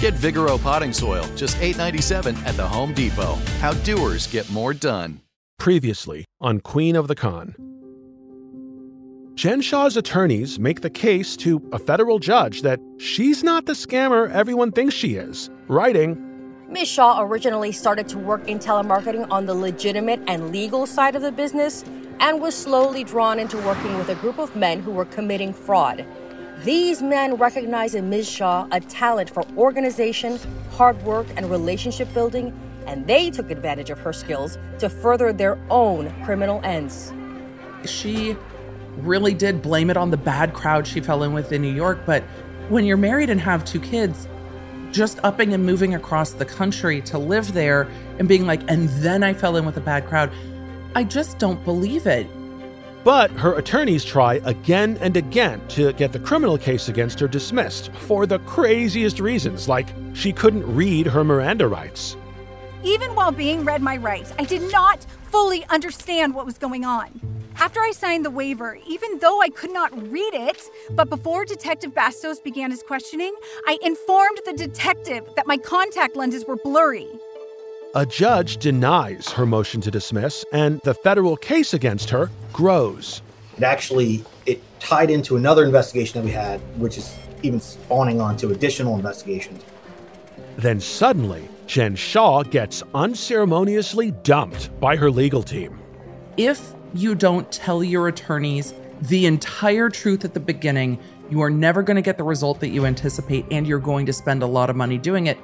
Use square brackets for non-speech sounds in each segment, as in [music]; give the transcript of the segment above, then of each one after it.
Get Vigoro potting soil, just $8.97 at the Home Depot. How doers get more done. Previously on Queen of the Con. Jen Shah's attorneys make the case to a federal judge that she's not the scammer everyone thinks she is, writing, Ms. Shah originally started to work in telemarketing on the legitimate and legal side of the business and was slowly drawn into working with a group of men who were committing fraud. These men recognized in Ms. Shah a talent for organization, hard work, and relationship building, and they took advantage of her skills to further their own criminal ends. She really did blame it on the bad crowd she fell in with in New York, but when you're married and have two kids, just upping and moving across the country to live there and being like, and then I fell in with a bad crowd, I just don't believe it. But her attorneys try again and again to get the criminal case against her dismissed for the craziest reasons, like she couldn't read her Miranda rights. Even while being read my rights, I did not fully understand what was going on. After I signed the waiver, even though I could not read it, but before Detective Bastos began his questioning, I informed the detective that my contact lenses were blurry. A judge denies her motion to dismiss, and the federal case against her grows. It actually it tied into another investigation that we had, which is even spawning onto additional investigations. Then suddenly, Jen Shah gets unceremoniously dumped by her legal team. If you don't tell your attorneys the entire truth at the beginning, you are never going to get the result that you anticipate, and you're going to spend a lot of money doing it.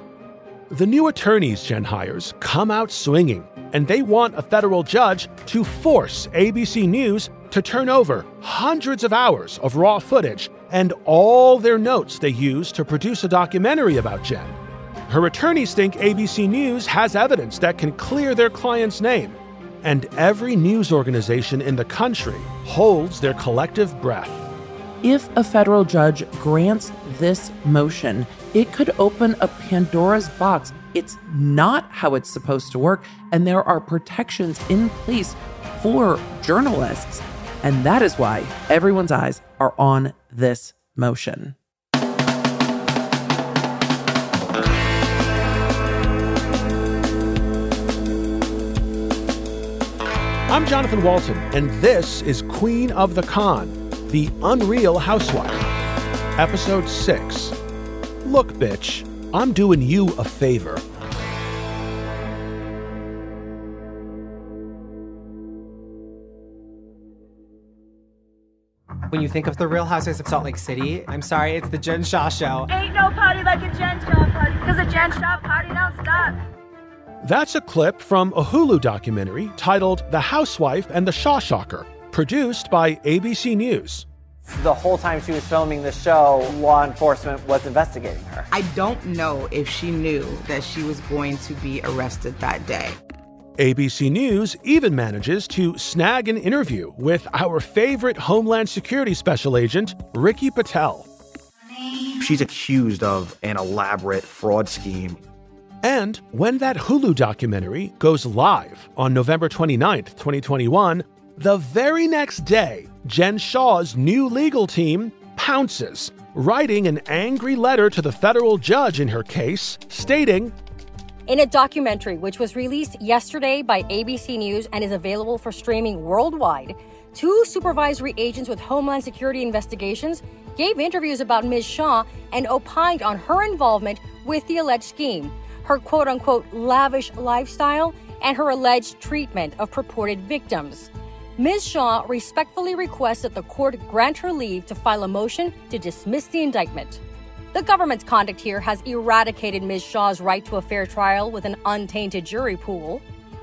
The new attorneys Jen hires come out swinging, and they want a federal judge to force ABC News to turn over hundreds of hours of raw footage and all their notes they use to produce a documentary about Jen. Her attorneys think ABC News has evidence that can clear their client's name, and every news organization in the country holds their collective breath. If a federal judge grants this motion, it could open a Pandora's box. It's not how it's supposed to work, and there are protections in place for journalists. And that is why everyone's eyes are on this motion. I'm Jonathan Walton, and this is Queen of the Con, The Unreal Housewife, Episode 6. Look, bitch, I'm doing you a favor. When you think of the Real Housewives of Salt Lake City, I'm sorry, it's the Jen Shah Show. Ain't no party like a Jen Shah party, because a Jen Shah party don't stop. That's a clip from a Hulu documentary titled The Housewife and the Shah Shocker, produced by ABC News. The whole time she was filming the show, law enforcement was investigating her. I don't know if she knew that she was going to be arrested that day. ABC News even manages to snag an interview with our favorite Homeland Security Special Agent, Ricky Patel. She's accused of an elaborate fraud scheme. And when that Hulu documentary goes live on November 29th, 2021, the very next day, Jen Shah's new legal team pounces, writing an angry letter to the federal judge in her case, stating, in a documentary which was released yesterday by ABC News and is available for streaming worldwide, two supervisory agents with Homeland Security investigations gave interviews about Ms. Shah and opined on her involvement with the alleged scheme, her quote unquote lavish lifestyle, and her alleged treatment of purported victims. Ms. Shah respectfully requests that the court grant her leave to file a motion to dismiss the indictment. The government's conduct here has eradicated Ms. Shah's right to a fair trial with an untainted jury pool.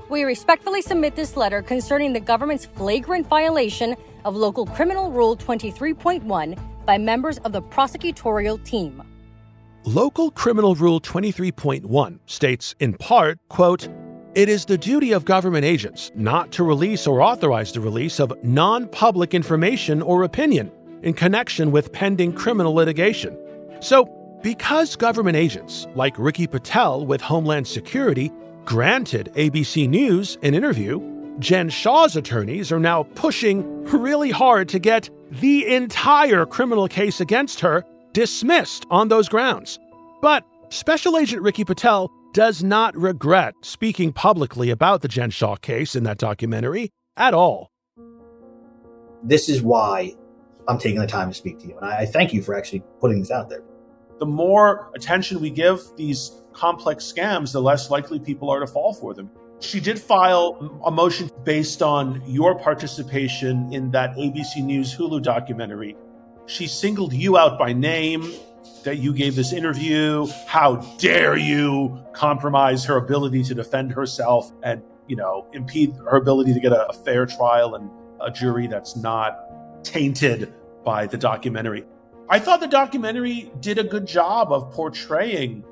We respectfully submit this letter concerning the government's flagrant violation of Local Criminal Rule 23.1 by members of the prosecutorial team. Local Criminal Rule 23.1 states in part, quote, it is the duty of government agents not to release or authorize the release of non public information or opinion in connection with pending criminal litigation so, because government agents like Ricky Patel with Homeland Security granted ABC News an interview, Jen Shah's attorneys are now pushing really hard to get the entire criminal case against her dismissed on those grounds. But Special Agent Ricky Patel does not regret speaking publicly about the Jen Shah case in that documentary at all. This is why I'm taking the time to speak to you. And I thank you for actually putting this out there the more attention we give these complex scams, the less likely people are to fall for them. She did file a motion based on your participation in that ABC News Hulu documentary. She singled you out by name, that you gave this interview. How dare you compromise her ability to defend herself and, you know, impede her ability to get a, a fair trial and a jury that's not tainted by the documentary. I thought the documentary did a good job of portraying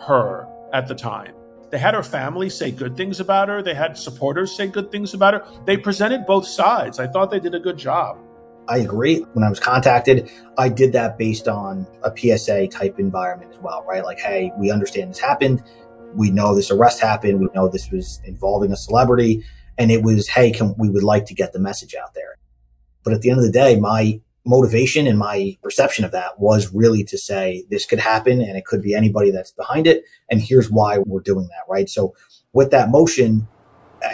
her at the time. They had her family say good things about her, they had supporters say good things about her. They presented both sides. I thought they did a good job. I agree. When I was contacted, I did that based on a PSA type environment as well, right? Like, hey, we understand this happened. We know this arrest happened. We know this was involving a celebrity. And it was, hey, can, we would like to get the message out there. But at the end of the day, my motivation and my perception of that was really to say this could happen and it could be anybody that's behind it. And here's why we're doing that, right? So with that motion,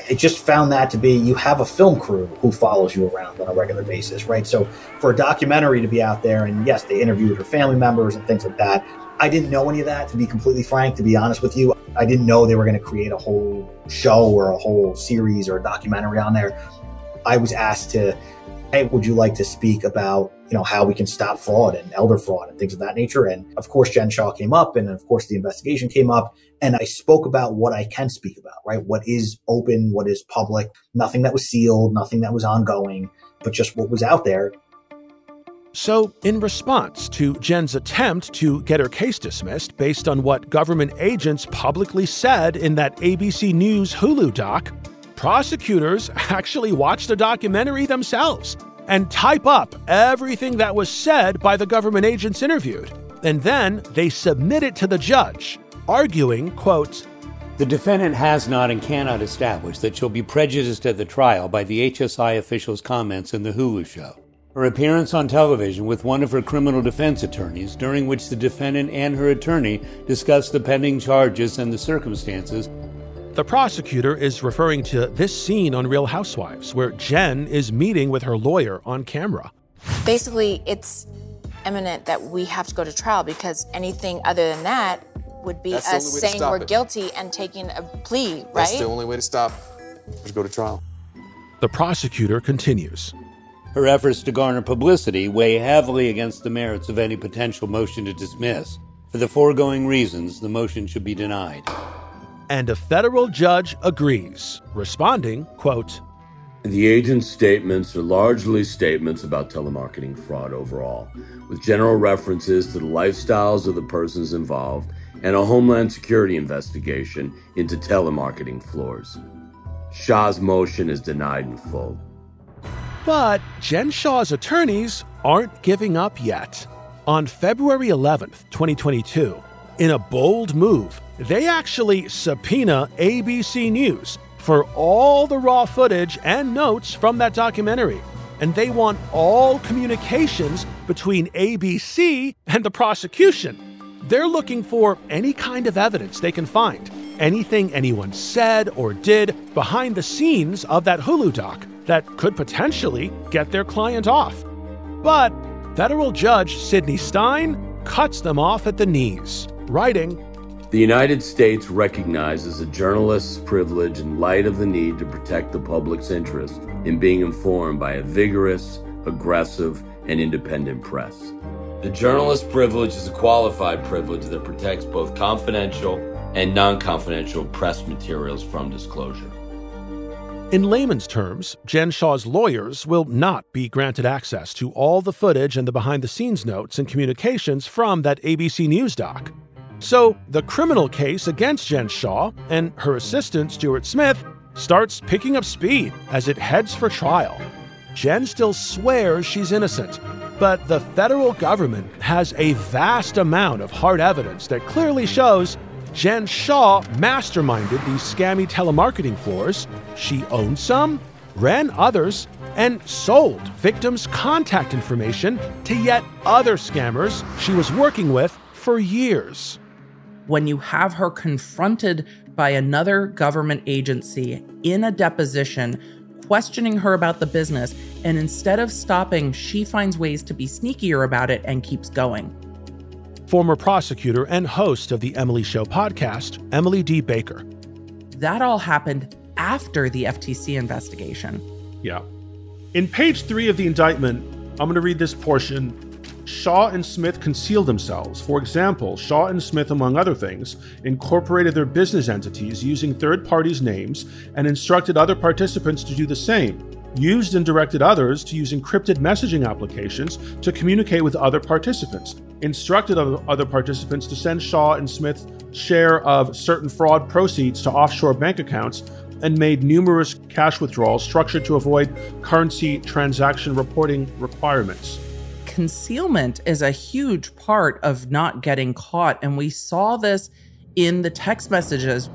it just found that to be you have a film crew who follows you around on a regular basis, right? So for a documentary to be out there, and yes, they interviewed her family members and things like that. I didn't know any of that, to be completely frank, to be honest with you. I didn't know they were going to create a whole show or a whole series or a documentary on there. I was asked to hey, would you like to speak about, you know, how we can stop fraud and elder fraud and things of that nature? And of course, Jen Shah came up and of course the investigation came up and I spoke about what I can speak about, right? What is open, what is public, nothing that was sealed, nothing that was ongoing, but just what was out there. So, in response to Jen's attempt to get her case dismissed based on what government agents publicly said in that ABC News Hulu doc, prosecutors [laughs] actually watched the documentary themselves and type up everything that was said by the government agents interviewed. And then they submit it to the judge, arguing, quote, the defendant has not and cannot establish that she'll be prejudiced at the trial by the HSI official's comments in the Hulu show. Her appearance on television with one of her criminal defense attorneys, during which the defendant and her attorney discussed the pending charges and the circumstances, The prosecutor is referring to this scene on Real Housewives where Jen is meeting with her lawyer on camera. Basically, it's imminent that we have to go to trial because anything other than that would be That's us only way to saying we're it. guilty and taking a plea, right? That's the only way to stop. Just go to trial. The prosecutor continues. Her efforts to garner publicity weigh heavily against the merits of any potential motion to dismiss. For the foregoing reasons, the motion should be denied. And a federal judge agrees, responding, quote, The agent's statements are largely statements about telemarketing fraud overall, with general references to the lifestyles of the persons involved and a Homeland Security investigation into telemarketing floors. Shah's motion is denied in full. But Jen Shah's attorneys aren't giving up yet. On February 11th, 2022, in a bold move, they actually subpoena ABC News for all the raw footage and notes from that documentary. And they want all communications between ABC and the prosecution. They're looking for any kind of evidence they can find, anything anyone said or did behind the scenes of that Hulu doc that could potentially get their client off. But federal judge Sidney Stein cuts them off at the knees, writing, The United States recognizes a journalist's privilege in light of the need to protect the public's interest in being informed by a vigorous, aggressive, and independent press. The journalist's privilege is a qualified privilege that protects both confidential and non confidential press materials from disclosure. In layman's terms, Jen Shah's lawyers will not be granted access to all the footage and the behind the scenes notes and communications from that ABC News doc. So, the criminal case against Jen Shah and her assistant, Stuart Smith, starts picking up speed as it heads for trial. Jen still swears she's innocent, but the federal government has a vast amount of hard evidence that clearly shows Jen Shah masterminded these scammy telemarketing floors. She owned some, ran others, and sold victims' contact information to yet other scammers she was working with for years. When you have her confronted by another government agency in a deposition, questioning her about the business, and instead of stopping, she finds ways to be sneakier about it and keeps going. Former prosecutor and host of the Emily Show podcast, Emily D. Baker. That all happened after the FTC investigation. Yeah. In page three of the indictment, I'm going to read this portion. Shah and Smith concealed themselves. For example, Shah and Smith, among other things, incorporated their business entities using third parties' names and instructed other participants to do the same. Used and directed others to use encrypted messaging applications to communicate with other participants. Instructed other participants to send Shah and Smith share of certain fraud proceeds to offshore bank accounts and made numerous cash withdrawals structured to avoid currency transaction reporting requirements. Concealment is a huge part of not getting caught, and we saw this in the text messages.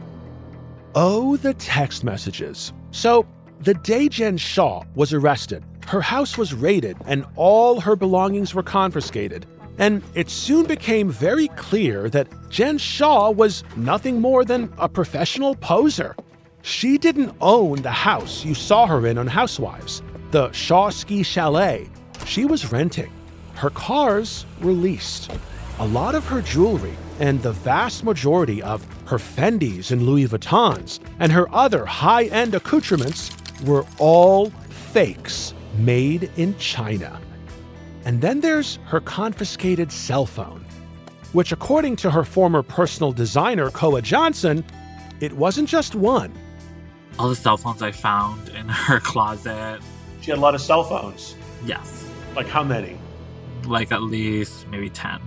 Oh, the text messages. So, the day Jen Shah was arrested, her house was raided and all her belongings were confiscated. And it soon became very clear that Jen Shah was nothing more than a professional poser. She didn't own the house you saw her in on Housewives, the Shah Ski Chalet. She was renting. Her cars were leased. A lot of her jewelry and the vast majority of her Fendis and Louis Vuittons and her other high end accoutrements were all fakes made in China. And then there's her confiscated cell phone, which, according to her former personal designer, Koa Johnson, it wasn't just one. All the cell phones I found in her [laughs] closet. She had a lot of cell phones. Yes. Like how many? Like at least maybe 10.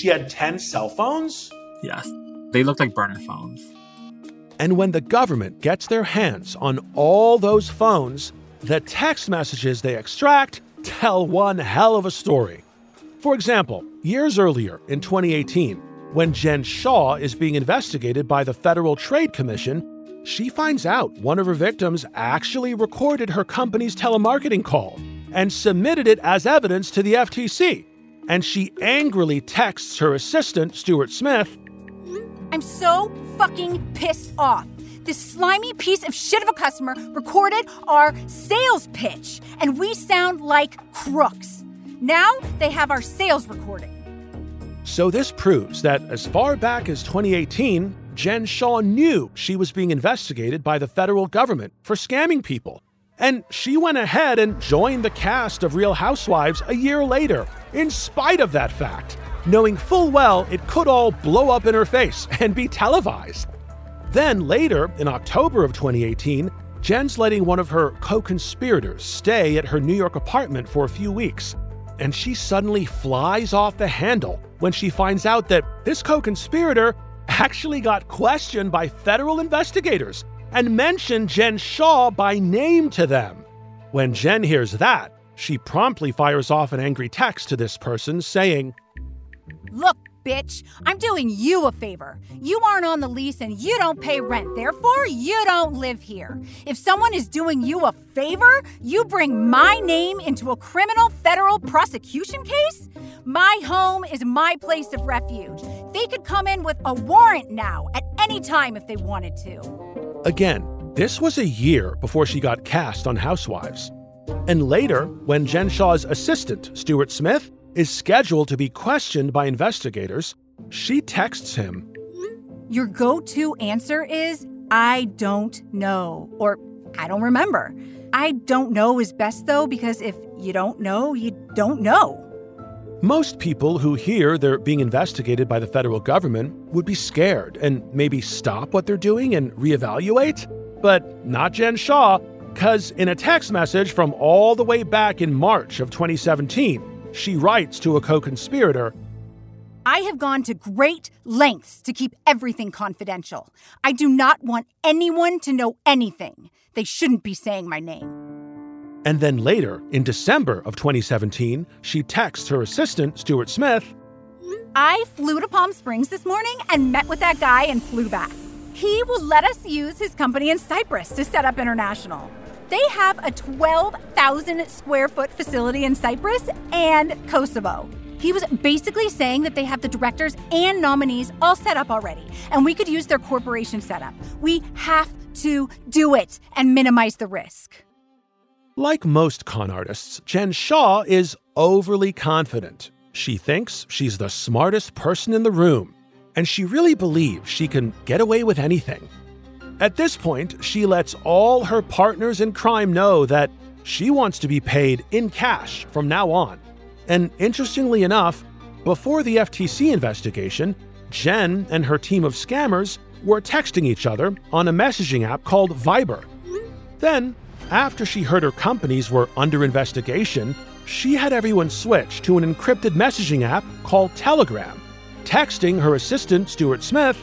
She had 10 cell phones? Yes. They look like burner phones. And when the government gets their hands on all those phones, the text messages they extract tell one hell of a story. For example, years earlier in 2018, when Jen Shah is being investigated by the Federal Trade Commission, she finds out one of her victims actually recorded her company's telemarketing call and submitted it as evidence to the FTC and she angrily texts her assistant, Stuart Smith. I'm so fucking pissed off. This slimy piece of shit of a customer recorded our sales pitch, and we sound like crooks. Now they have our sales recording. So, this proves that as far back as 2018, Jen Shah knew she was being investigated by the federal government for scamming people. And she went ahead and joined the cast of Real Housewives a year later, in spite of that fact, knowing full well it could all blow up in her face [laughs] and be televised. Then later, in October of 2018, Jen's letting one of her co conspirators stay at her New York apartment for a few weeks. And she suddenly flies off the handle when she finds out that this co conspirator [laughs] actually got questioned by federal investigators and mentioned Jen Shah by name to them. When Jen hears that, she promptly fires off an angry text to this person saying, Look, bitch, I'm doing you a favor. You aren't on the lease and you don't pay rent. Therefore, you don't live here. If someone is doing you a favor, you bring my name into a criminal federal prosecution case? My home is my place of refuge. They could come in with a warrant now at any time if they wanted to. Again, this was a year before she got cast on Housewives. And later, when Jen Shah's assistant, Stuart Smith, is scheduled to be questioned by investigators, she texts him Your go to answer is, I don't know, or I don't remember. I don't know is best though, because if you don't know, you don't know. Most people who hear they're being investigated by the federal government would be scared and maybe stop what they're doing and reevaluate. But not Jen Shah, because in a text message from all the way back in March of 2017, she writes to a co conspirator I have gone to great lengths to keep everything confidential. I do not want anyone to know anything. They shouldn't be saying my name. And then later, in December of 2017, she texts her assistant, Stuart Smith I flew to Palm Springs this morning and met with that guy and flew back. He will let us use his company in Cyprus to set up international. They have a 12,000 square foot facility in Cyprus and Kosovo. He was basically saying that they have the directors and nominees all set up already, and we could use their corporation setup. We have to do it and minimize the risk. Like most con artists, Jen Shah is overly confident. She thinks she's the smartest person in the room, and she really believes she can get away with anything. At this point, she lets all her partners in crime know that she wants to be paid in cash from now on. And interestingly enough, before the FTC investigation, Jen and her team of scammers were texting each other on a messaging app called Viber. Then, after she heard her companies were under investigation, she had everyone switch to an encrypted messaging app called Telegram, texting her assistant, Stuart Smith,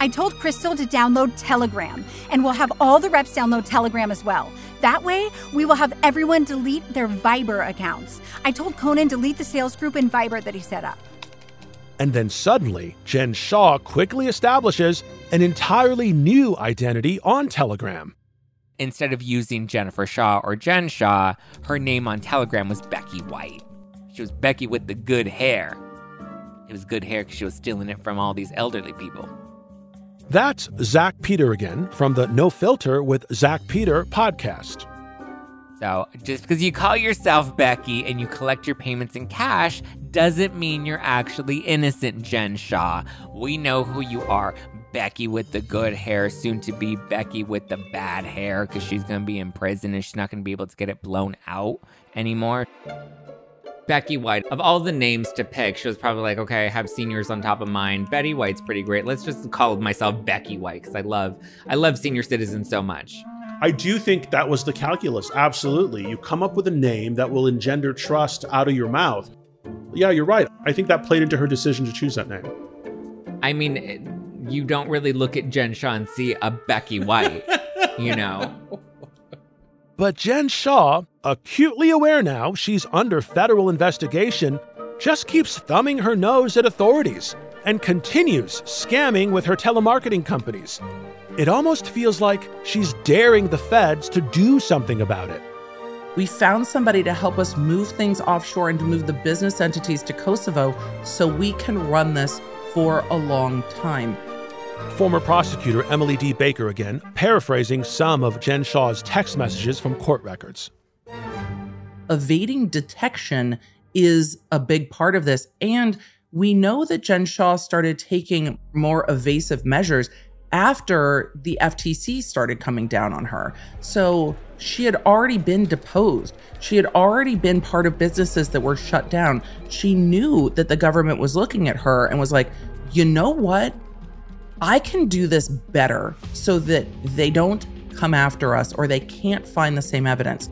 I told Crystal to download Telegram, and we'll have all the reps download Telegram as well. That way, we will have everyone delete their Viber accounts. I told Conan to delete the sales group in Viber that he set up. And then suddenly, Jen Shah quickly establishes an entirely new identity on Telegram. Instead of using Jennifer Shah or Jen Shah, her name on Telegram was Becky White. She was Becky with the good hair. It was good hair because she was stealing it from all these elderly people. That's Zach Peter again from the No Filter with Zach Peter podcast. So, just because you call yourself Becky and you collect your payments in cash doesn't mean you're actually innocent, Jen Shah. We know who you are. Becky with the good hair, soon to be Becky with the bad hair, because she's going to be in prison and she's not going to be able to get it blown out anymore. Becky White. Of all the names to pick, she was probably like, okay, I have seniors on top of mind. Betty White's pretty great. Let's just call myself Becky White because I love I love senior citizens so much. I do think that was the calculus. Absolutely. You come up with a name that will engender trust out of your mouth. Yeah, you're right. I think that played into her decision to choose that name. I mean, you don't really look at Jen Shah and see a Becky White, you [laughs] know. But Jen Shah, acutely aware now she's under federal investigation, just keeps thumbing her nose at authorities and continues scamming with her telemarketing companies. It almost feels like she's daring the feds to do something about it. We found somebody to help us move things offshore and to move the business entities to Kosovo so we can run this for a long time. Former prosecutor Emily D. Baker again, paraphrasing some of Jen Shah's text messages from court records. Evading detection is a big part of this. And we know that Jen Shah started taking more evasive measures after the FTC started coming down on her. So she had already been deposed. She had already been part of businesses that were shut down. She knew that the government was looking at her and was like, you know what? I can do this better so that they don't come after us or they can't find the same evidence.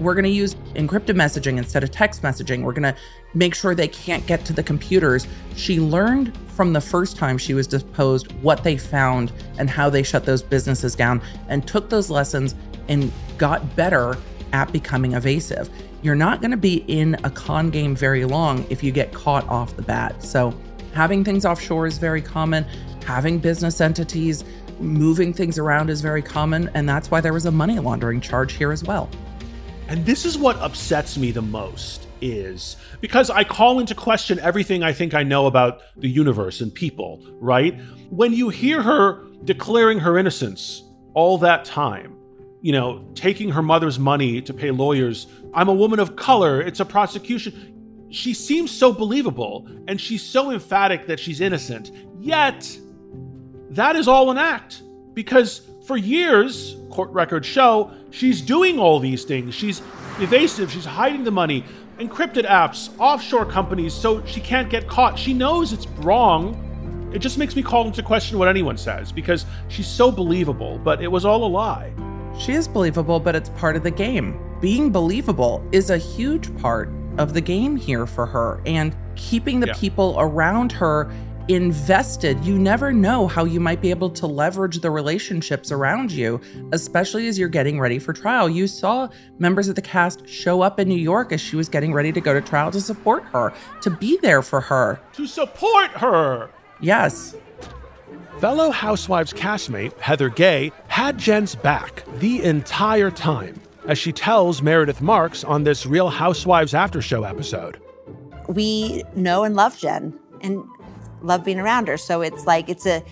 We're going to use encrypted messaging instead of text messaging. We're going to make sure they can't get to the computers. She learned from the first time she was deposed what they found and how they shut those businesses down and took those lessons and got better at becoming evasive. You're not going to be in a con game very long if you get caught off the bat. So, having things offshore is very common having business entities moving things around is very common, and that's why there was a money laundering charge here as well. And this is what upsets me the most is because I call into question everything I think I know about the universe and people, right? When you hear her declaring her innocence all that time, you know, taking her mother's money to pay lawyers, I'm a woman of color, it's a prosecution. She seems so believable and she's so emphatic that she's innocent. Yet, that is all an act. Because for years, court records show, she's doing all these things. She's evasive, she's hiding the money, encrypted apps, offshore companies, so she can't get caught. She knows it's wrong. It just makes me call into question what anyone says because she's so believable, but it was all a lie. She is believable, but it's part of the game. Being believable is a huge part of the game here for her and keeping the Yeah. people around her invested. You never know how you might be able to leverage the relationships around you, especially as you're getting ready for trial. You saw members of the cast show up in New York as she was getting ready to go to trial to support her, to be there for her. To support her! Yes. Fellow Housewives castmate Heather Gay had Jen's back the entire time, as she tells Meredith Marks on this Real Housewives After Show episode. we know and love Jen and love being around her. So it's like it's a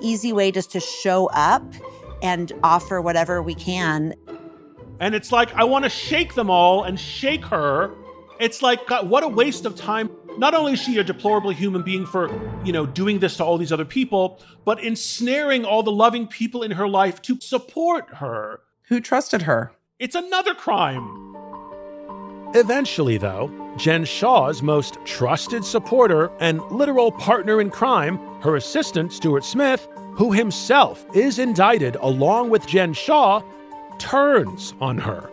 easy way just to show up and offer whatever we can. And it's like, I want to shake them all and shake her. It's like, God, what a waste of time. Not only is she a deplorable human being for, you know, doing this to all these other people, but ensnaring all the loving people in her life to support her. Who trusted her? It's another crime. Eventually, though, Jen Shah's most trusted supporter and literal partner in crime, her assistant, Stuart Smith, who himself is indicted along with Jen Shah, turns on her.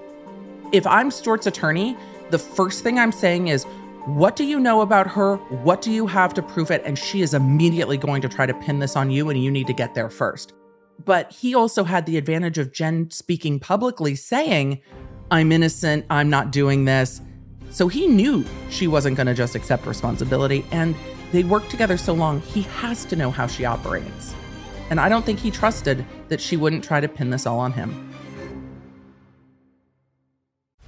If I'm Stuart's attorney, the first thing I'm saying is, what do you know about her? What do you have to prove it? And she is immediately going to try to pin this on you, and you need to get there first. But he also had the advantage of Jen speaking publicly, saying, I'm innocent, I'm not doing this. So he knew she wasn't going to just accept responsibility. And they worked together so long, he has to know how she operates. And I don't think he trusted that she wouldn't try to pin this all on him.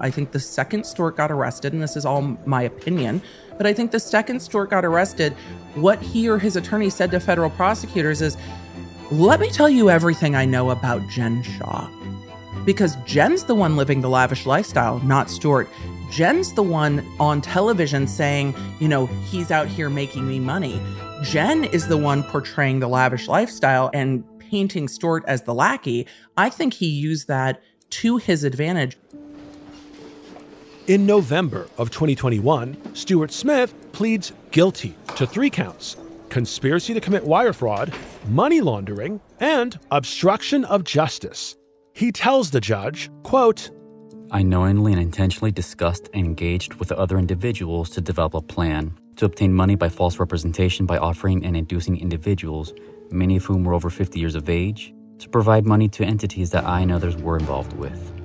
I think the second Stuart got arrested, and this is all my opinion, but I think the second Stuart got arrested, what he or his attorney said to federal prosecutors is, let me tell you everything I know about Jen Shah. because Jen's the one living the lavish lifestyle, not Stuart. Jen's the one on television saying, you know, he's out here making me money. Jen is the one portraying the lavish lifestyle and painting Stuart as the lackey. I think he used that to his advantage. In November of 2021, Stuart Smith pleads guilty to three counts conspiracy to commit wire fraud, money laundering, and obstruction of justice. He tells the judge, quote, I knowingly and intentionally discussed and engaged with other individuals to develop a plan to obtain money by false representation by offering and inducing individuals, many of whom were over 50 years of age, to provide money to entities that I and others were involved with.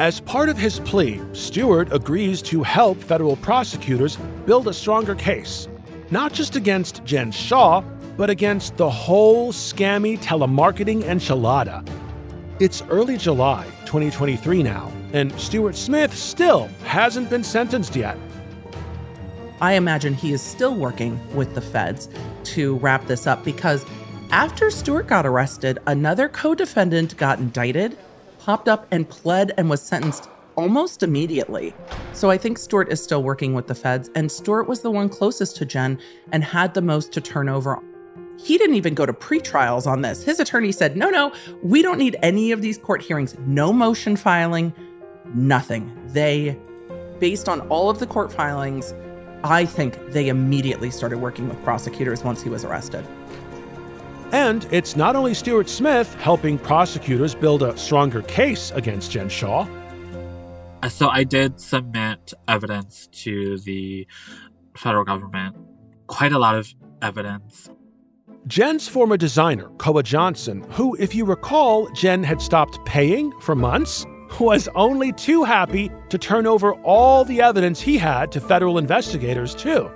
As part of his plea, Stuart agrees to help federal prosecutors build a stronger case, not just against Jen Shah, but against the whole scammy telemarketing enchilada. It's early July 2023 now, and Stuart Smith still hasn't been sentenced yet. I imagine he is still working with the feds to wrap this up because after Stuart got arrested, another co defendant got indicted, popped up, and pled and was sentenced almost immediately. So I think Stuart is still working with the feds, and Stuart was the one closest to Jen and had the most to turn over. He didn't even go to pre-trials on this. His attorney said, no, no, we don't need any of these court hearings, no motion filing, nothing. They, based on all of the court filings, I think they immediately started working with prosecutors once he was arrested. And it's not only Stuart Smith helping prosecutors build a stronger case against Jen Shah. So I did submit evidence to the federal government, quite a lot of evidence. Jen's former designer, Koa Johnson, who, if you recall, Jen had stopped paying for months, was only too happy to turn over all the evidence he had to federal investigators, too.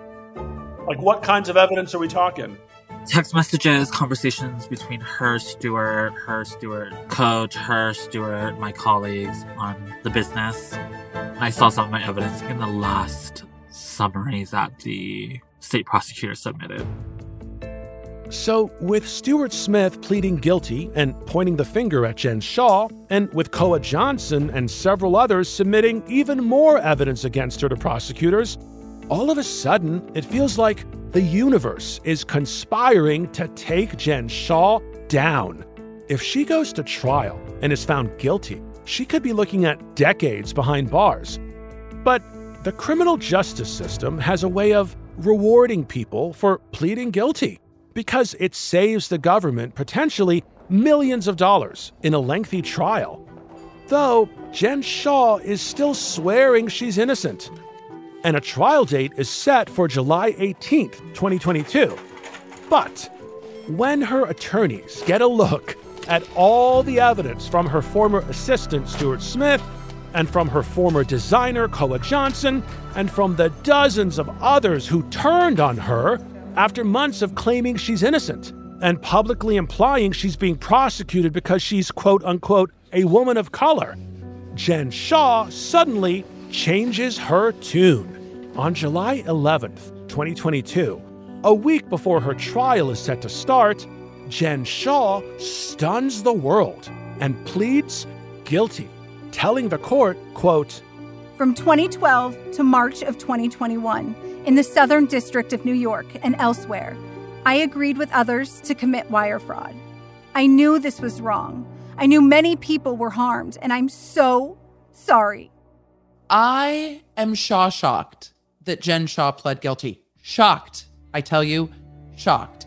Like, what kinds of evidence are we talking? Text messages, conversations between her, Stuart, her, Stuart, coach, her, Stuart, my colleagues on the business. I saw some of my evidence in the last summaries that the state prosecutor submitted. So, with Stuart Smith pleading guilty and pointing the finger at Jen Shah, and with Koa Johnson and several others submitting even more evidence against her to prosecutors, all of a sudden it feels like the universe is conspiring to take Jen Shah down. If she goes to trial and is found guilty, she could be looking at decades behind bars. But the criminal justice system has a way of rewarding people for pleading guilty because it saves the government potentially millions of dollars in a lengthy trial. Though Jen Shah is still swearing she's innocent. And a trial date is set for July 18th, 2022. But when her attorneys get a look at all the evidence from her former assistant, Stuart Smith, and from her former designer, Koa Johnson, and from the dozens of others who turned on her after months of claiming she's innocent and publicly implying she's being prosecuted because she's quote unquote a woman of color. Jen Shah suddenly changes her tune. On July 11th, 2022, a week before her trial is set to start, Jen Shah stuns the world and pleads guilty, telling the court, quote, From 2012 to March of 2021, in the Southern District of New York and elsewhere, I agreed with others to commit wire fraud. I knew this was wrong. I knew many people were harmed, and I'm so sorry. I am Shah shocked that Jen Shah pled guilty. Shocked. I tell you, shocked.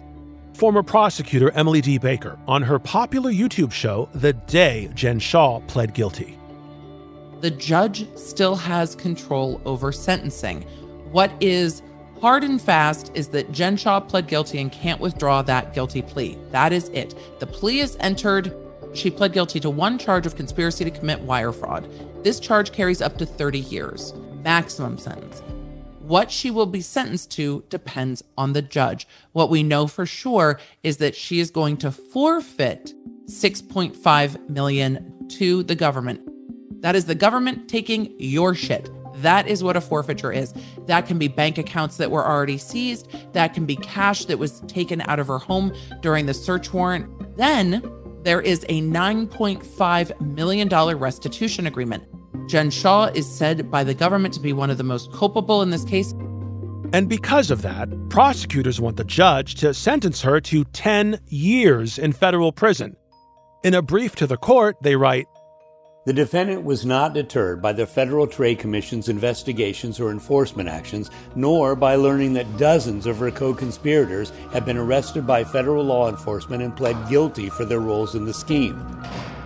Former prosecutor Emily D. Baker on her popular YouTube show, The Day Jen Shah Pled Guilty. The judge still has control over sentencing. What is hard and fast is that Jen Shah pled guilty and can't withdraw that guilty plea. That is it. The plea is entered. She pled guilty to one charge of conspiracy to commit wire fraud. This charge carries up to 30 years, maximum sentence. What she will be sentenced to depends on the judge. What we know for sure is that she is going to forfeit 6.5 million to the government. That is the government taking your shit. That is what a forfeiture is. That can be bank accounts that were already seized. That can be cash that was taken out of her home during the search warrant. Then there is a $9.5 million restitution agreement. Jen Shah is said by the government to be one of the most culpable in this case. And because of that, prosecutors want the judge to sentence her to 10 years in federal prison. In a brief to the court, they write The defendant was not deterred by the Federal Trade Commission's investigations or enforcement actions, nor by learning that dozens of her co conspirators had been arrested by federal law enforcement and pled guilty for their roles in the scheme.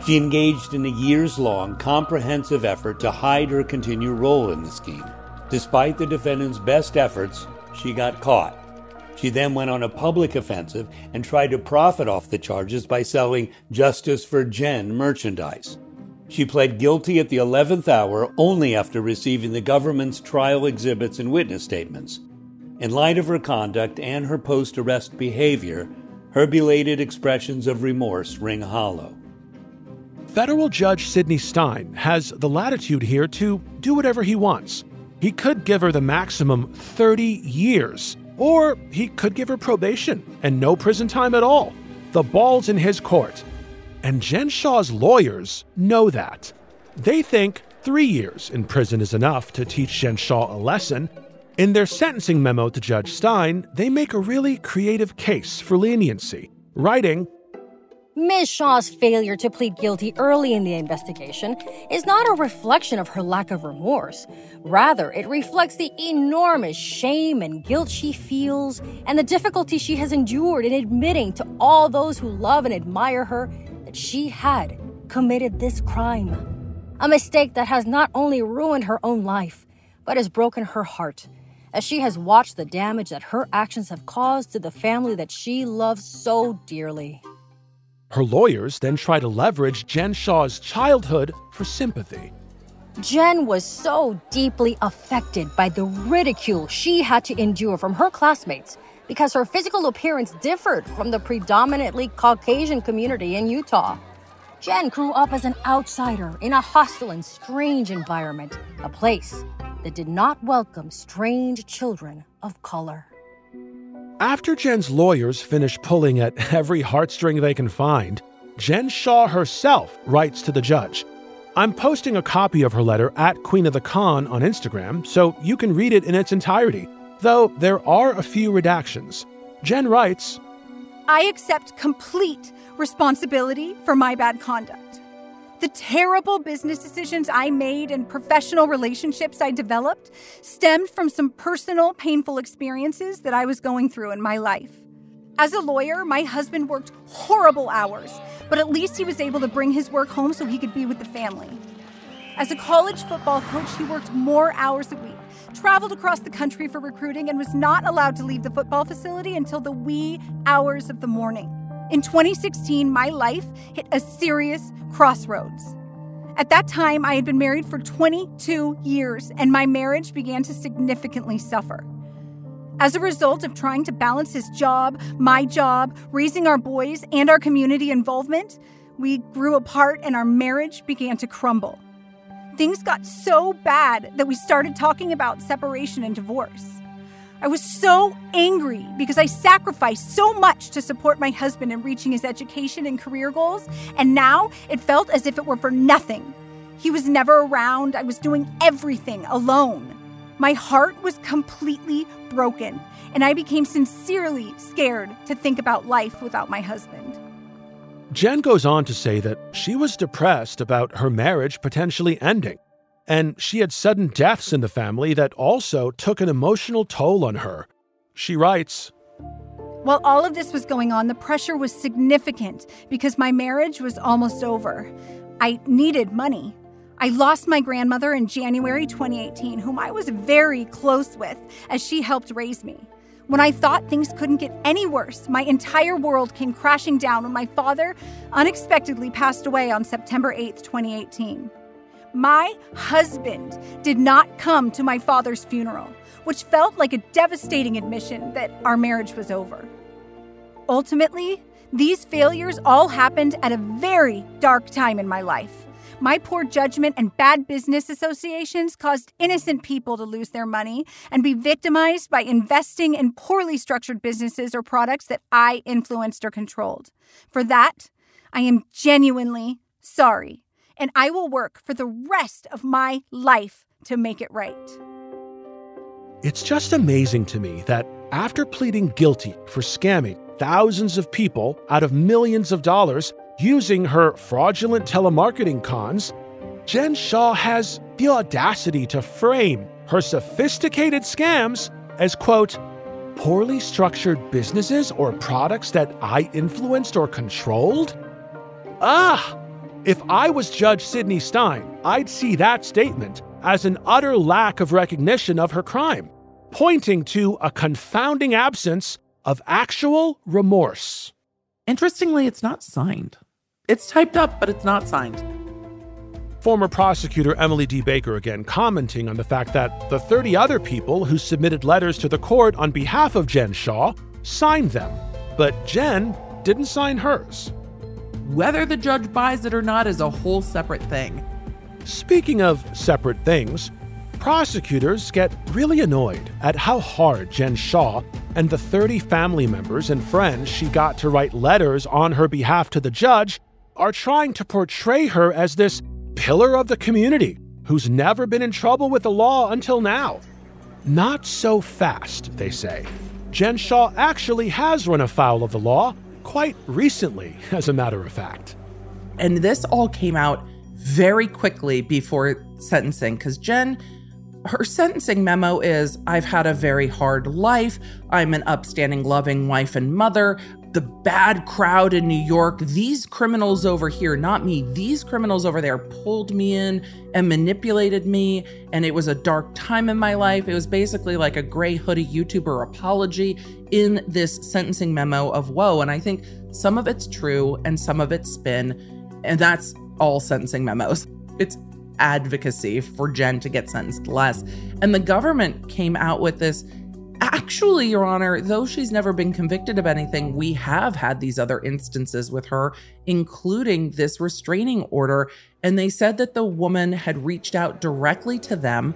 She engaged in a years long, comprehensive effort to hide her continued role in the scheme. Despite the defendant's best efforts, she got caught. She then went on a public offensive and tried to profit off the charges by selling Justice for Jen merchandise. She pled guilty at the 11th hour only after receiving the government's trial exhibits and witness statements. In light of her conduct and her post arrest behavior, her belated expressions of remorse ring hollow. Federal Judge Sidney Stein has the latitude here to do whatever he wants. He could give her the maximum 30 years, or he could give her probation and no prison time at all. The ball's in his court. And Jen Shah's lawyers know that. They think three years in prison is enough to teach Jen Shah a lesson. In their sentencing memo to Judge Stein, they make a really creative case for leniency, writing, Ms. Shah's failure to plead guilty early in the investigation is not a reflection of her lack of remorse. Rather, it reflects the enormous shame and guilt she feels and the difficulty she has endured in admitting to all those who love and admire her that she had committed this crime. A mistake that has not only ruined her own life, but has broken her heart, as she has watched the damage that her actions have caused to the family that she loves so dearly. Her lawyers then try to leverage Jen Shah's childhood for sympathy. Jen was so deeply affected by the ridicule she had to endure from her classmates because her physical appearance differed from the predominantly Caucasian community in Utah. Jen grew up as an outsider in a hostile and strange environment, a place that did not welcome strange children of color. After Jen's lawyers finish pulling at [laughs] every heartstring they can find, Jen Shah herself writes to the judge. I'm posting a copy of her letter at Queen of the Con on Instagram, so you can read it in its entirety, though there are a few redactions. Jen writes I accept complete responsibility for my bad conduct. The terrible business decisions I made and professional relationships I developed stemmed from some personal, painful experiences that I was going through in my life. As a lawyer, my husband worked horrible hours, but at least he was able to bring his work home so he could be with the family. As a college football coach, he worked more hours a week, traveled across the country for recruiting, and was not allowed to leave the football facility until the wee hours of the morning. In 2016, my life hit a serious crossroads. At that time, I had been married for 22 years, and my marriage began to significantly suffer. As a result of trying to balance his job, my job, raising our boys, and our community involvement, we grew apart and our marriage began to crumble. Things got so bad that we started talking about separation and divorce. I was so angry because I sacrificed so much to support my husband in reaching his education and career goals, and now it felt as if it were for nothing. He was never around, I was doing everything alone. My heart was completely broken, and I became sincerely scared to think about life without my husband. Jen goes on to say that she was depressed about her marriage potentially ending and she had sudden deaths in the family that also took an emotional toll on her. She writes While all of this was going on, the pressure was significant because my marriage was almost over. I needed money. I lost my grandmother in January 2018, whom I was very close with as she helped raise me. When I thought things couldn't get any worse, my entire world came crashing down when my father unexpectedly passed away on September 8, 2018. My husband did not come to my father's funeral, which felt like a devastating admission that our marriage was over. Ultimately, these failures all happened at a very dark time in my life. My poor judgment and bad business associations caused innocent people to lose their money and be victimized by investing in poorly structured businesses or products that I influenced or controlled. For that, I am genuinely sorry, and I will work for the rest of my life to make it right. It's just amazing to me that after pleading guilty for scamming thousands of people out of millions of dollars using her fraudulent telemarketing cons, Jen Shah has the audacity to frame her sophisticated scams as, quote, poorly structured businesses or products that I influenced or controlled? Ah! If I was Judge Sidney Stein, I'd see that statement as an utter lack of recognition of her crime, pointing to a confounding absence of actual remorse. Interestingly, it's not signed. It's typed up, but it's not signed. Former prosecutor Emily D. Baker again commenting on the fact that the 30 other people who submitted letters to the court on behalf of Jen Shah signed them, but Jen didn't sign hers. Whether the judge buys it or not is a whole separate thing. Speaking of separate things, prosecutors get really annoyed at how hard Jen Shah and the 30 family members and friends she got to write letters on her behalf to the judge are trying to portray her as this pillar of the community who's never been in trouble with the law until now. Not so fast, they say. Jen Shah actually has run afoul of the law quite recently, [laughs] as a matter of fact. And this all came out very quickly before sentencing because Jen, her sentencing memo is I've had a very hard life. I'm an upstanding, loving wife and mother the bad crowd in New York, these criminals over here, not me, these criminals over there pulled me in and manipulated me. And it was a dark time in my life. It was basically like a gray hoodie YouTuber apology in this sentencing memo of woe. And I think some of it's true and some of it's spin. And that's all sentencing memos. It's advocacy for Jen to get sentenced less. And the government came out with this Actually, Your Honor, though she's never been convicted of anything, we have had these other instances with her, including this restraining order. And they said that the woman had reached out directly to them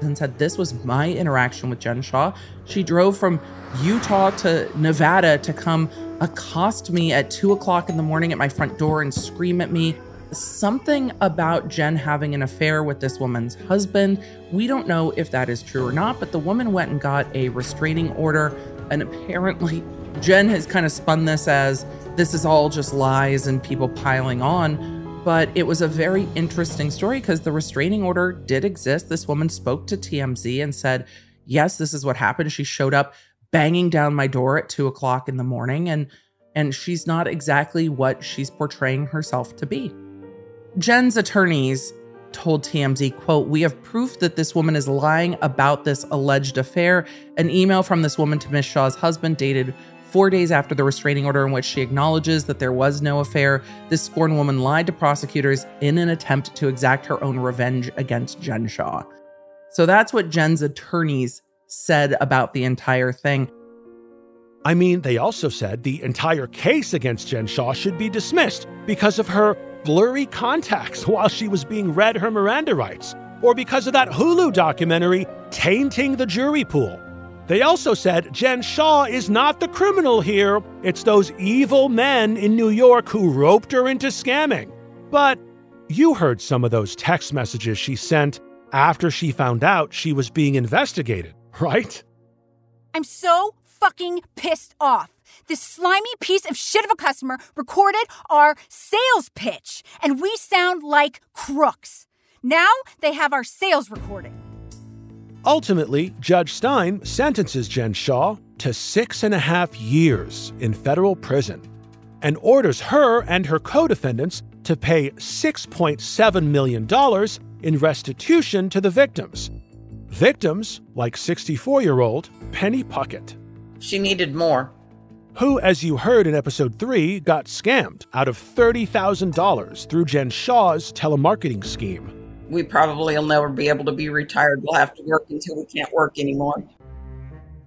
and said, This was my interaction with Jen Shah. She drove from Utah to Nevada to come accost me at two o'clock in the morning at my front door and scream at me something about Jen having an affair with this woman's husband. We don't know if that is true or not, but the woman went and got a restraining order. And apparently, Jen has kind of spun this as this is all just lies and people piling on. But it was a very interesting story because the restraining order did exist. This woman spoke to TMZ and said, Yes, this is what happened. She showed up banging down my door at two o'clock in the morning and and she's not exactly what she's portraying herself to be. Jen's attorneys told TMZ, quote, We have proof that this woman is lying about this alleged affair. An email from this woman to Miss Shah's husband dated four days after the restraining order in which she acknowledges that there was no affair. This scorned woman lied to prosecutors in an attempt to exact her own revenge against Jen Shah." So that's what Jen's attorneys said about the entire thing. I mean, they also said the entire case against Jen Shah should be dismissed because of her blurry contacts while she was being read her Miranda rights, or because of that Hulu documentary tainting the jury pool. They also said Jen Shah is not the criminal here, it's those evil men in New York who roped her into scamming. But you heard some of those text messages she sent after she found out she was being investigated, [laughs] right? I'm so fucking pissed off. This slimy piece of shit of a customer recorded our sales pitch, and we sound like crooks. Now they have our sales recording. Ultimately, Judge Stein sentences Jen Shah to six and a half years in federal prison and orders her and her co defendants to pay $6.7 million in restitution to the victims. Victims like 64 year old Penny Puckett. She needed more who, as you heard in episode 3, got scammed out of $30,000 through Jen Shah's telemarketing scheme. We probably will never be able to be retired. We'll have to work until we can't work anymore.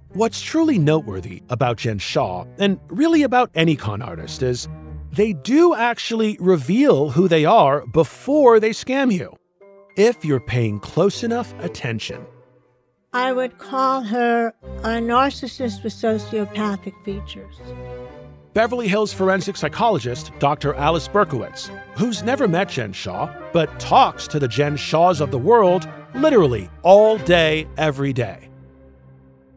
What's truly noteworthy about Jen Shah, and really about any con artist, is they do actually reveal who they are before they scam you, if you're paying close enough attention. I would call her a narcissist with sociopathic features. Beverly Hills forensic psychologist Dr. Alice Berkowitz, who's never met Jen Shah, but talks to the Jen Shahs of the world literally all day, every day.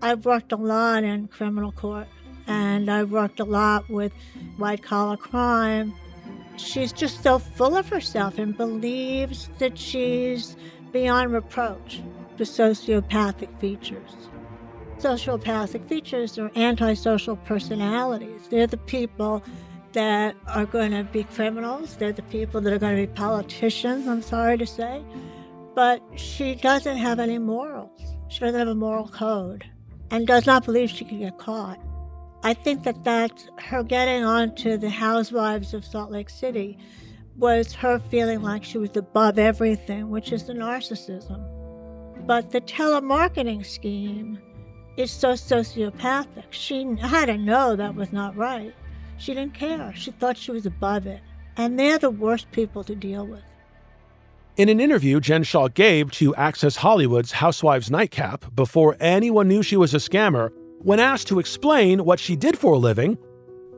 I've worked a lot in criminal court and I've worked a lot with white collar crime. She's just so full of herself and believes that she's beyond reproach the sociopathic features. Sociopathic features are antisocial personalities. They're the people that are going to be criminals. They're the people that are going to be politicians, I'm sorry to say. But she doesn't have any morals. She doesn't have a moral code and does not believe she can get caught. I think that that's her getting onto the Housewives of Salt Lake City was her feeling like she was above everything, which is the narcissism. But the telemarketing scheme is so sociopathic. She had to know that was not right. She didn't care. She thought she was above it. And they're the worst people to deal with. In an interview Jen Shah gave to Access Hollywood's Housewives Nightcap before anyone knew she was a scammer, when asked to explain what she did for a living,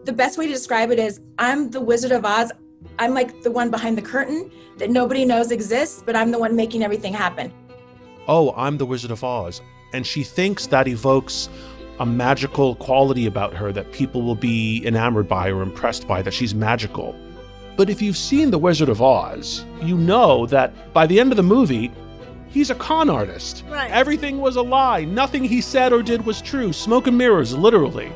the best way to describe it is I'm the Wizard of Oz. I'm like the one behind the curtain that nobody knows exists, but I'm the one making everything happen oh, I'm the Wizard of Oz. And she thinks that evokes a magical quality about her that people will be enamored by or impressed by, that she's magical. But if you've seen The Wizard of Oz, you know that by the end of the movie, he's a con artist. Right. Everything was a lie. Nothing he said or did was true. Smoke and mirrors, literally.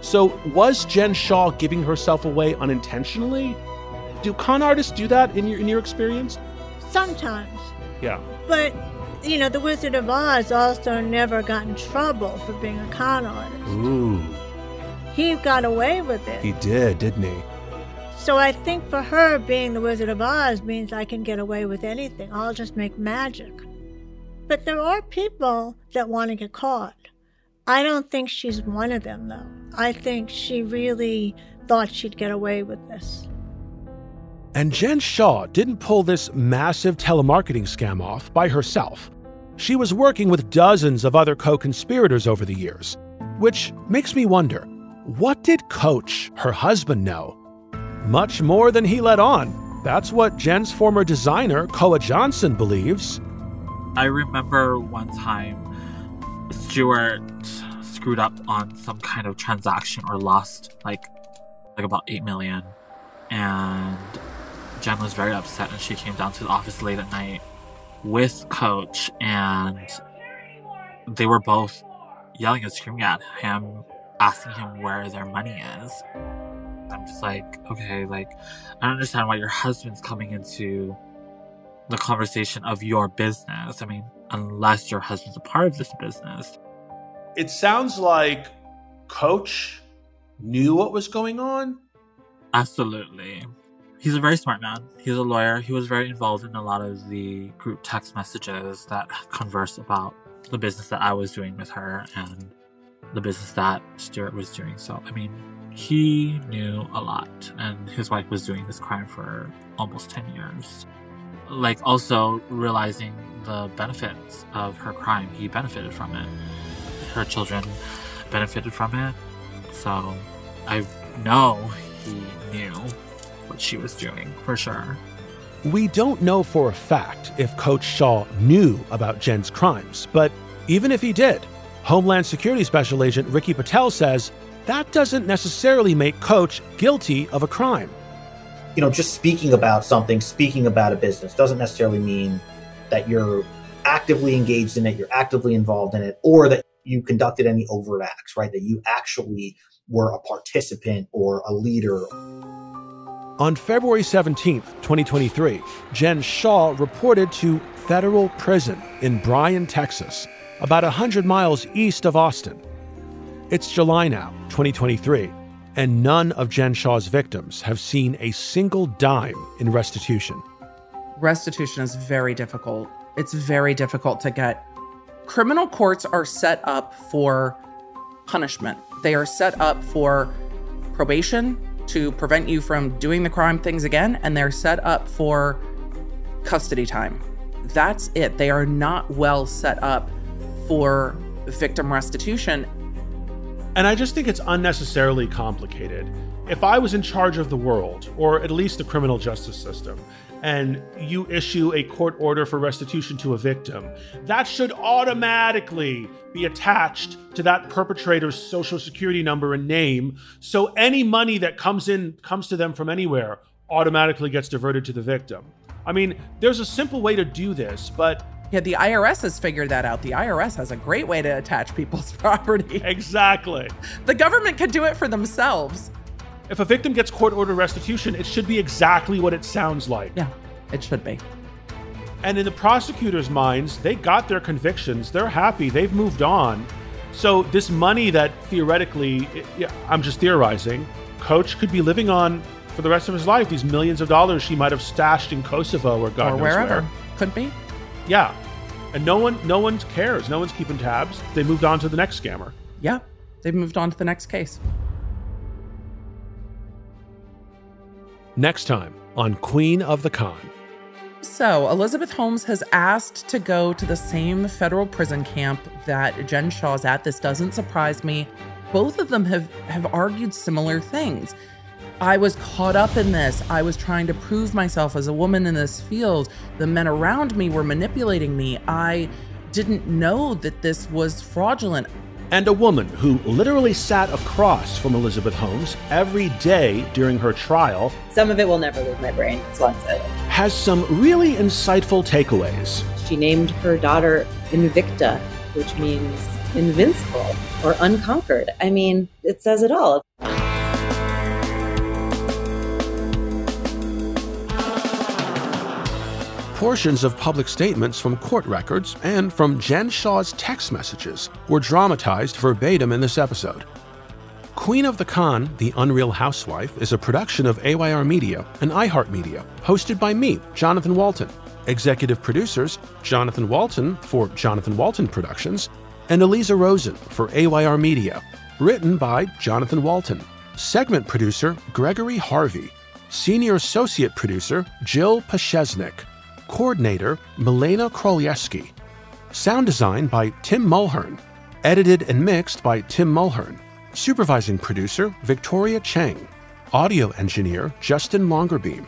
So, was Jen Shah giving herself away unintentionally? Do con artists do that in your in your experience? Sometimes. Yeah. But you know, the Wizard of Oz also never got in trouble for being a con artist. Ooh. He got away with it. He did, didn't he? So I think for her, being the Wizard of Oz means I can get away with anything. I'll just make magic. But there are people that want to get caught. I don't think she's one of them, though. I think she really thought she'd get away with this. And Jen Shah didn't pull this massive telemarketing scam off by herself. She was working with dozens of other co conspirators over the years, which makes me wonder what did Coach, her husband, know? Much more than he let on. That's what Jen's former designer, Koa Johnson, believes. I remember one time Stuart screwed up on some kind of transaction or lost like like about 8 million and Jen was very upset and she came down to the office late at night with Coach and they were both yelling and screaming at him, asking him where their money is. I'm just like, okay, like, I don't understand why your husband's coming into the conversation of your business. I mean, unless your husband's a part of this business. It sounds like Coach knew what was going on. Absolutely he's a very smart man. He's a lawyer. He was very involved in a lot of the group text messages that [laughs] converse about the business that I was doing with her and the business that Stuart was doing. So, I mean, he knew a lot, and his wife was doing this crime for almost 10 years. Like, also realizing the benefits of her crime, he benefited from it. Her children benefited from it. So, I know he knew what she was doing, for sure. We don't know for a fact if Coach Shah knew about Jen's crimes, but even if he did, Homeland Security Special Agent Ricky Patel says that doesn't necessarily make Coach guilty of a crime. You know, just speaking about something, speaking about a business, doesn't necessarily mean that you're actively engaged in it, you're actively involved in it, or that you conducted any overt acts, right? That you actually were a participant or a leader. On February 17, 2023, Jen Shah reported to federal prison in Bryan, Texas, about 100 miles east of Austin. It's July now, 2023, and none of Jen Shah's victims have seen a single dime in restitution. Restitution is very difficult. It's very difficult to get. Criminal courts are set up for punishment, they are set up for probation, to prevent you from doing the crime things again, and they're set up for custody time. That's it. They are not well set up for victim restitution. And I just think it's unnecessarily complicated. If I was in charge of the world, or at least the criminal justice system, and you issue a court order for restitution to a victim, that should automatically be attached to that perpetrator's social security number and name. So any money that comes in comes to them from anywhere automatically gets diverted to the victim. I mean, there's a simple way to do this, but Yeah, the IRS has figured that out. The IRS has a great way to attach people's [laughs] property. Exactly. The government could do it for themselves. If a victim gets court ordered restitution, it should be exactly what it sounds like. Yeah, it should be. And in the prosecutor's minds, they got their convictions. They're happy. They've moved on. So this money that theoretically, yeah, I'm just theorizing, Coach could be living on for the rest of his life. These millions of dollars she might have stashed in Kosovo or God or knows wherever. where. Could be. Yeah, and no one, no one cares. No one's keeping tabs. They moved on to the next scammer. Yeah, they've moved on to the next case. Next time on Queen of the Con. So, Elizabeth Holmes has asked to go to the same federal prison camp that Jen Shah's at. This doesn't surprise me. Both of them have, have argued similar things. I was caught up in this. I was trying to prove myself as a woman in this field. The men around me were manipulating me. I didn't know that this was fraudulent. And a woman who literally sat across from Elizabeth Holmes every day during her trial Some of it will never leave my brain. It's one sided. has some really insightful takeaways. She named her daughter Invicta, which means invincible or unconquered. I mean, it says it all. Portions of public statements from court records and from Jen Shah's text messages were dramatized verbatim in this episode. Queen of the Con, The Unreal Housewife, is a production of AYR Media and iHeartMedia, hosted by me, Jonathan Walton. Executive producers Jonathan Walton for Jonathan Walton Productions and Eliza Rosen for AYR Media. Written by Jonathan Walton. Segment producer Gregory Harvey. Senior associate producer Jill Pashesnik. Coordinator Milena Krolieski. Sound design by Tim Mulhern. Edited and mixed by Tim Mulhern. Supervising producer Victoria Chang. Audio engineer Justin Longerbeam.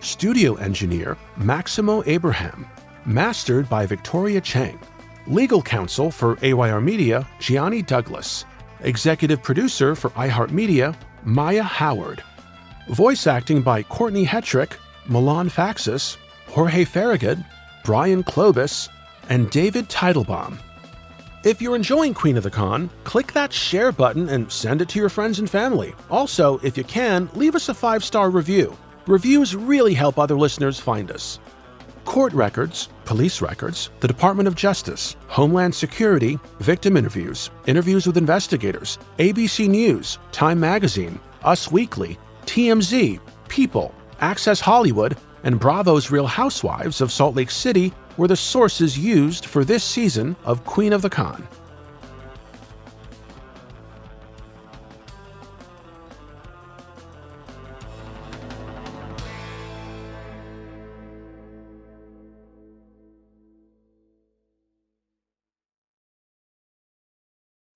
Studio engineer Maximo Abraham. Mastered by Victoria Chang. Legal counsel for AYR Media Gianni Douglas. Executive producer for iHeartMedia Maya Howard. Voice acting by Courtney Hetrick, Milan Faxis, Jorge Farragut, Brian Klobus, and David Teitelbaum. If you're enjoying Queen of the Con, click that share button and send it to your friends and family. Also, if you can, leave us a five star review. Reviews really help other listeners find us. Court records, police records, the Department of Justice, Homeland Security, victim interviews, interviews with investigators, ABC News, Time Magazine, Us Weekly, TMZ, People, Access Hollywood, and Bravo's Real Housewives of Salt Lake City were the sources used for this season of Queen of the Con.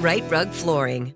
Rite Rug Flooring.